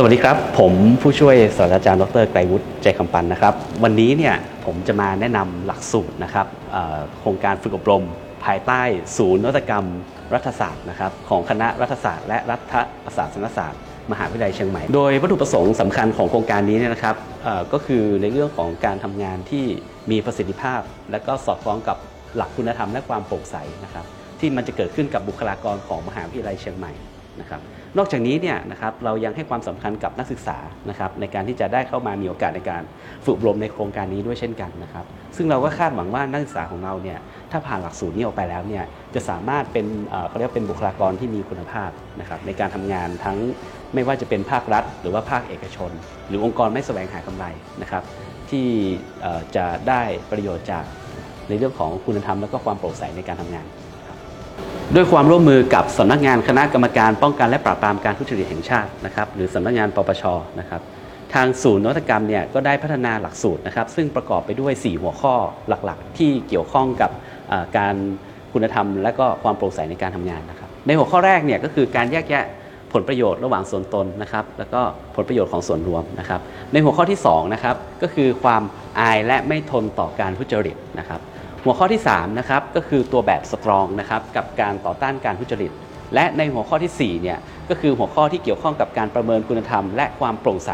สวัสดีครับ ผมผู้ช่วยศาสตราจารย์ดรไกรวุฒิใจคำปันนะครับ วันนี้เนี่ยผมจะมาแนะนำหลักสูตรนะครับโครงการฝึกอบรม ภายใต้ศูนย์นวัตกรรมรัฐศาสตร์นะครับของคณะรัฐศาสตร์และรัฐศาสนศาสตร์ มหาวิทยาลัยเชียงใหม่ โดยวัตถุประสงค์สำคัญของโครงการนี้เนี่ยนะครับก็คือในเรื่องของการทำงานที่มีประสิทธิภาพ และก็สอดคล้องกับหลักคุณธรรมและความโปร่งใสนะครับที่มันจะเกิดขึ้นกับบุคลากรของมหาวิทยาลัยเชียงใหม่ นะครับนอกจากนี้เนี่ยนะครับเรายังให้ความสำคัญกับนักศึกษานะครับในการที่จะได้เข้ามามีโอกาสในการฝึกอบรมในโครงการนี้ด้วยเช่นกันนะครับซึ่งเราก็คาดหวังว่านักศึกษาของเราเนี่ยถ้าผ่านหลักสูตรนี้ออกไปแล้วเนี่ยจะสามารถเป็นเขาเรียกว่าเป็นบุคลากรที่มีคุณภาพนะครับในการทำงานทั้งไม่ว่าจะเป็นภาครัฐ หรือว่าภาคเอกชน หรือองค์กรไม่แสวงหากำไรนะครับที่จะได้ประโยชน์จากในเรื่องของคุณธรรมและก็ความโปร่งใสในการทำงาน ด้วยความร่วมมือกับสำนักงานคณะกรรมการป้องกันและปราบปรามการทุจริตแห่งชาตินะครับหรือสำนักงานปปชนะครับทางศูนย์นวัตกรรมเนี่ยก็ได้พัฒนาหลักสูตรนะครับซึ่งประกอบไปด้วย 4 หัวข้อหลักๆ ที่เกี่ยวข้องกับการคุณธรรม และก็ความโปร่งใสในการทำงานนะครับในหัวข้อแรกเนี่ยก็คือการแยกแยะผลประโยชน์ระหว่างส่วนตนนะครับแล้วก็ผลประโยชน์ของส่วนรวมนะครับในหัวข้อที่2นะครับก็คือความอายและไม่ทนต่อการทุจริตนะครับ หัวข้อที่3นะครับก็คือตัวแบบสตรองนะครับกับการต่อต้านการทุจริต และในหัวข้อที่4เนี่ยก็คือหัวข้อที่เกี่ยวข้องกับการประเมินคุณธรรม และความโปร่งใส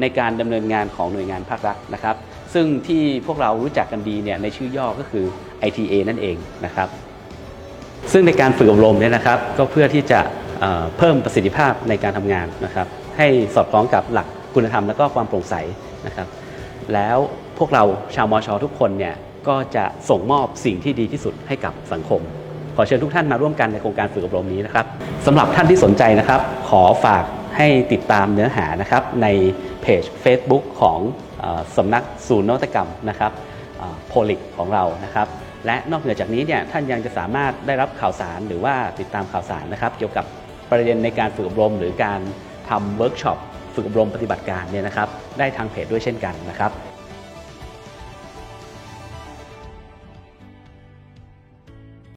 ในการดำเนินงานของหน่วยงานภาครัฐนะครับ ซึ่งที่พวกเรารู้จักกันดีเนี่ยในชื่อย่อก็คือ ITA นั่นเองนะครับซึ่งในการฝึกอบรมเนี่ยนะครับก็เพื่อที่จะเเพิ่มประสิทธิภาพในการทำงานนะครับให้สอดคล้องกับหลักคุณธรรมและก็ความโปร่งใสนะครับแล้วพวกเราชาวมอชอทุกคนเนี่ย ก็จะส่งมอบสิ่งที่ดีที่สุดให้กับสังคม ขอเชิญทุกท่านมาร่วมกันในโครงการฝึกอบรมนี้นะครับสำหรับท่านที่สนใจนะครับ ขอฝากให้ติดตามเนื้อหานะครับในเพจ Facebook ของอสำนักศูนย์นวัตกรรมนะครับโพลิกของเรานะครับและนอกเหนือจากนี้เนี่ยท่านยังจะสามารถได้รับข่าวสารหรือว่าติดตามข่าวสารนะครับ เกี่ยวกับประเด็นในการฝึกอบรม หรือการทำเวิร์กช็อปฝึกอบรมปฏิบัติการเนี่ยนะครับ ได้ทางเพจด้วยเช่นกันนะครับ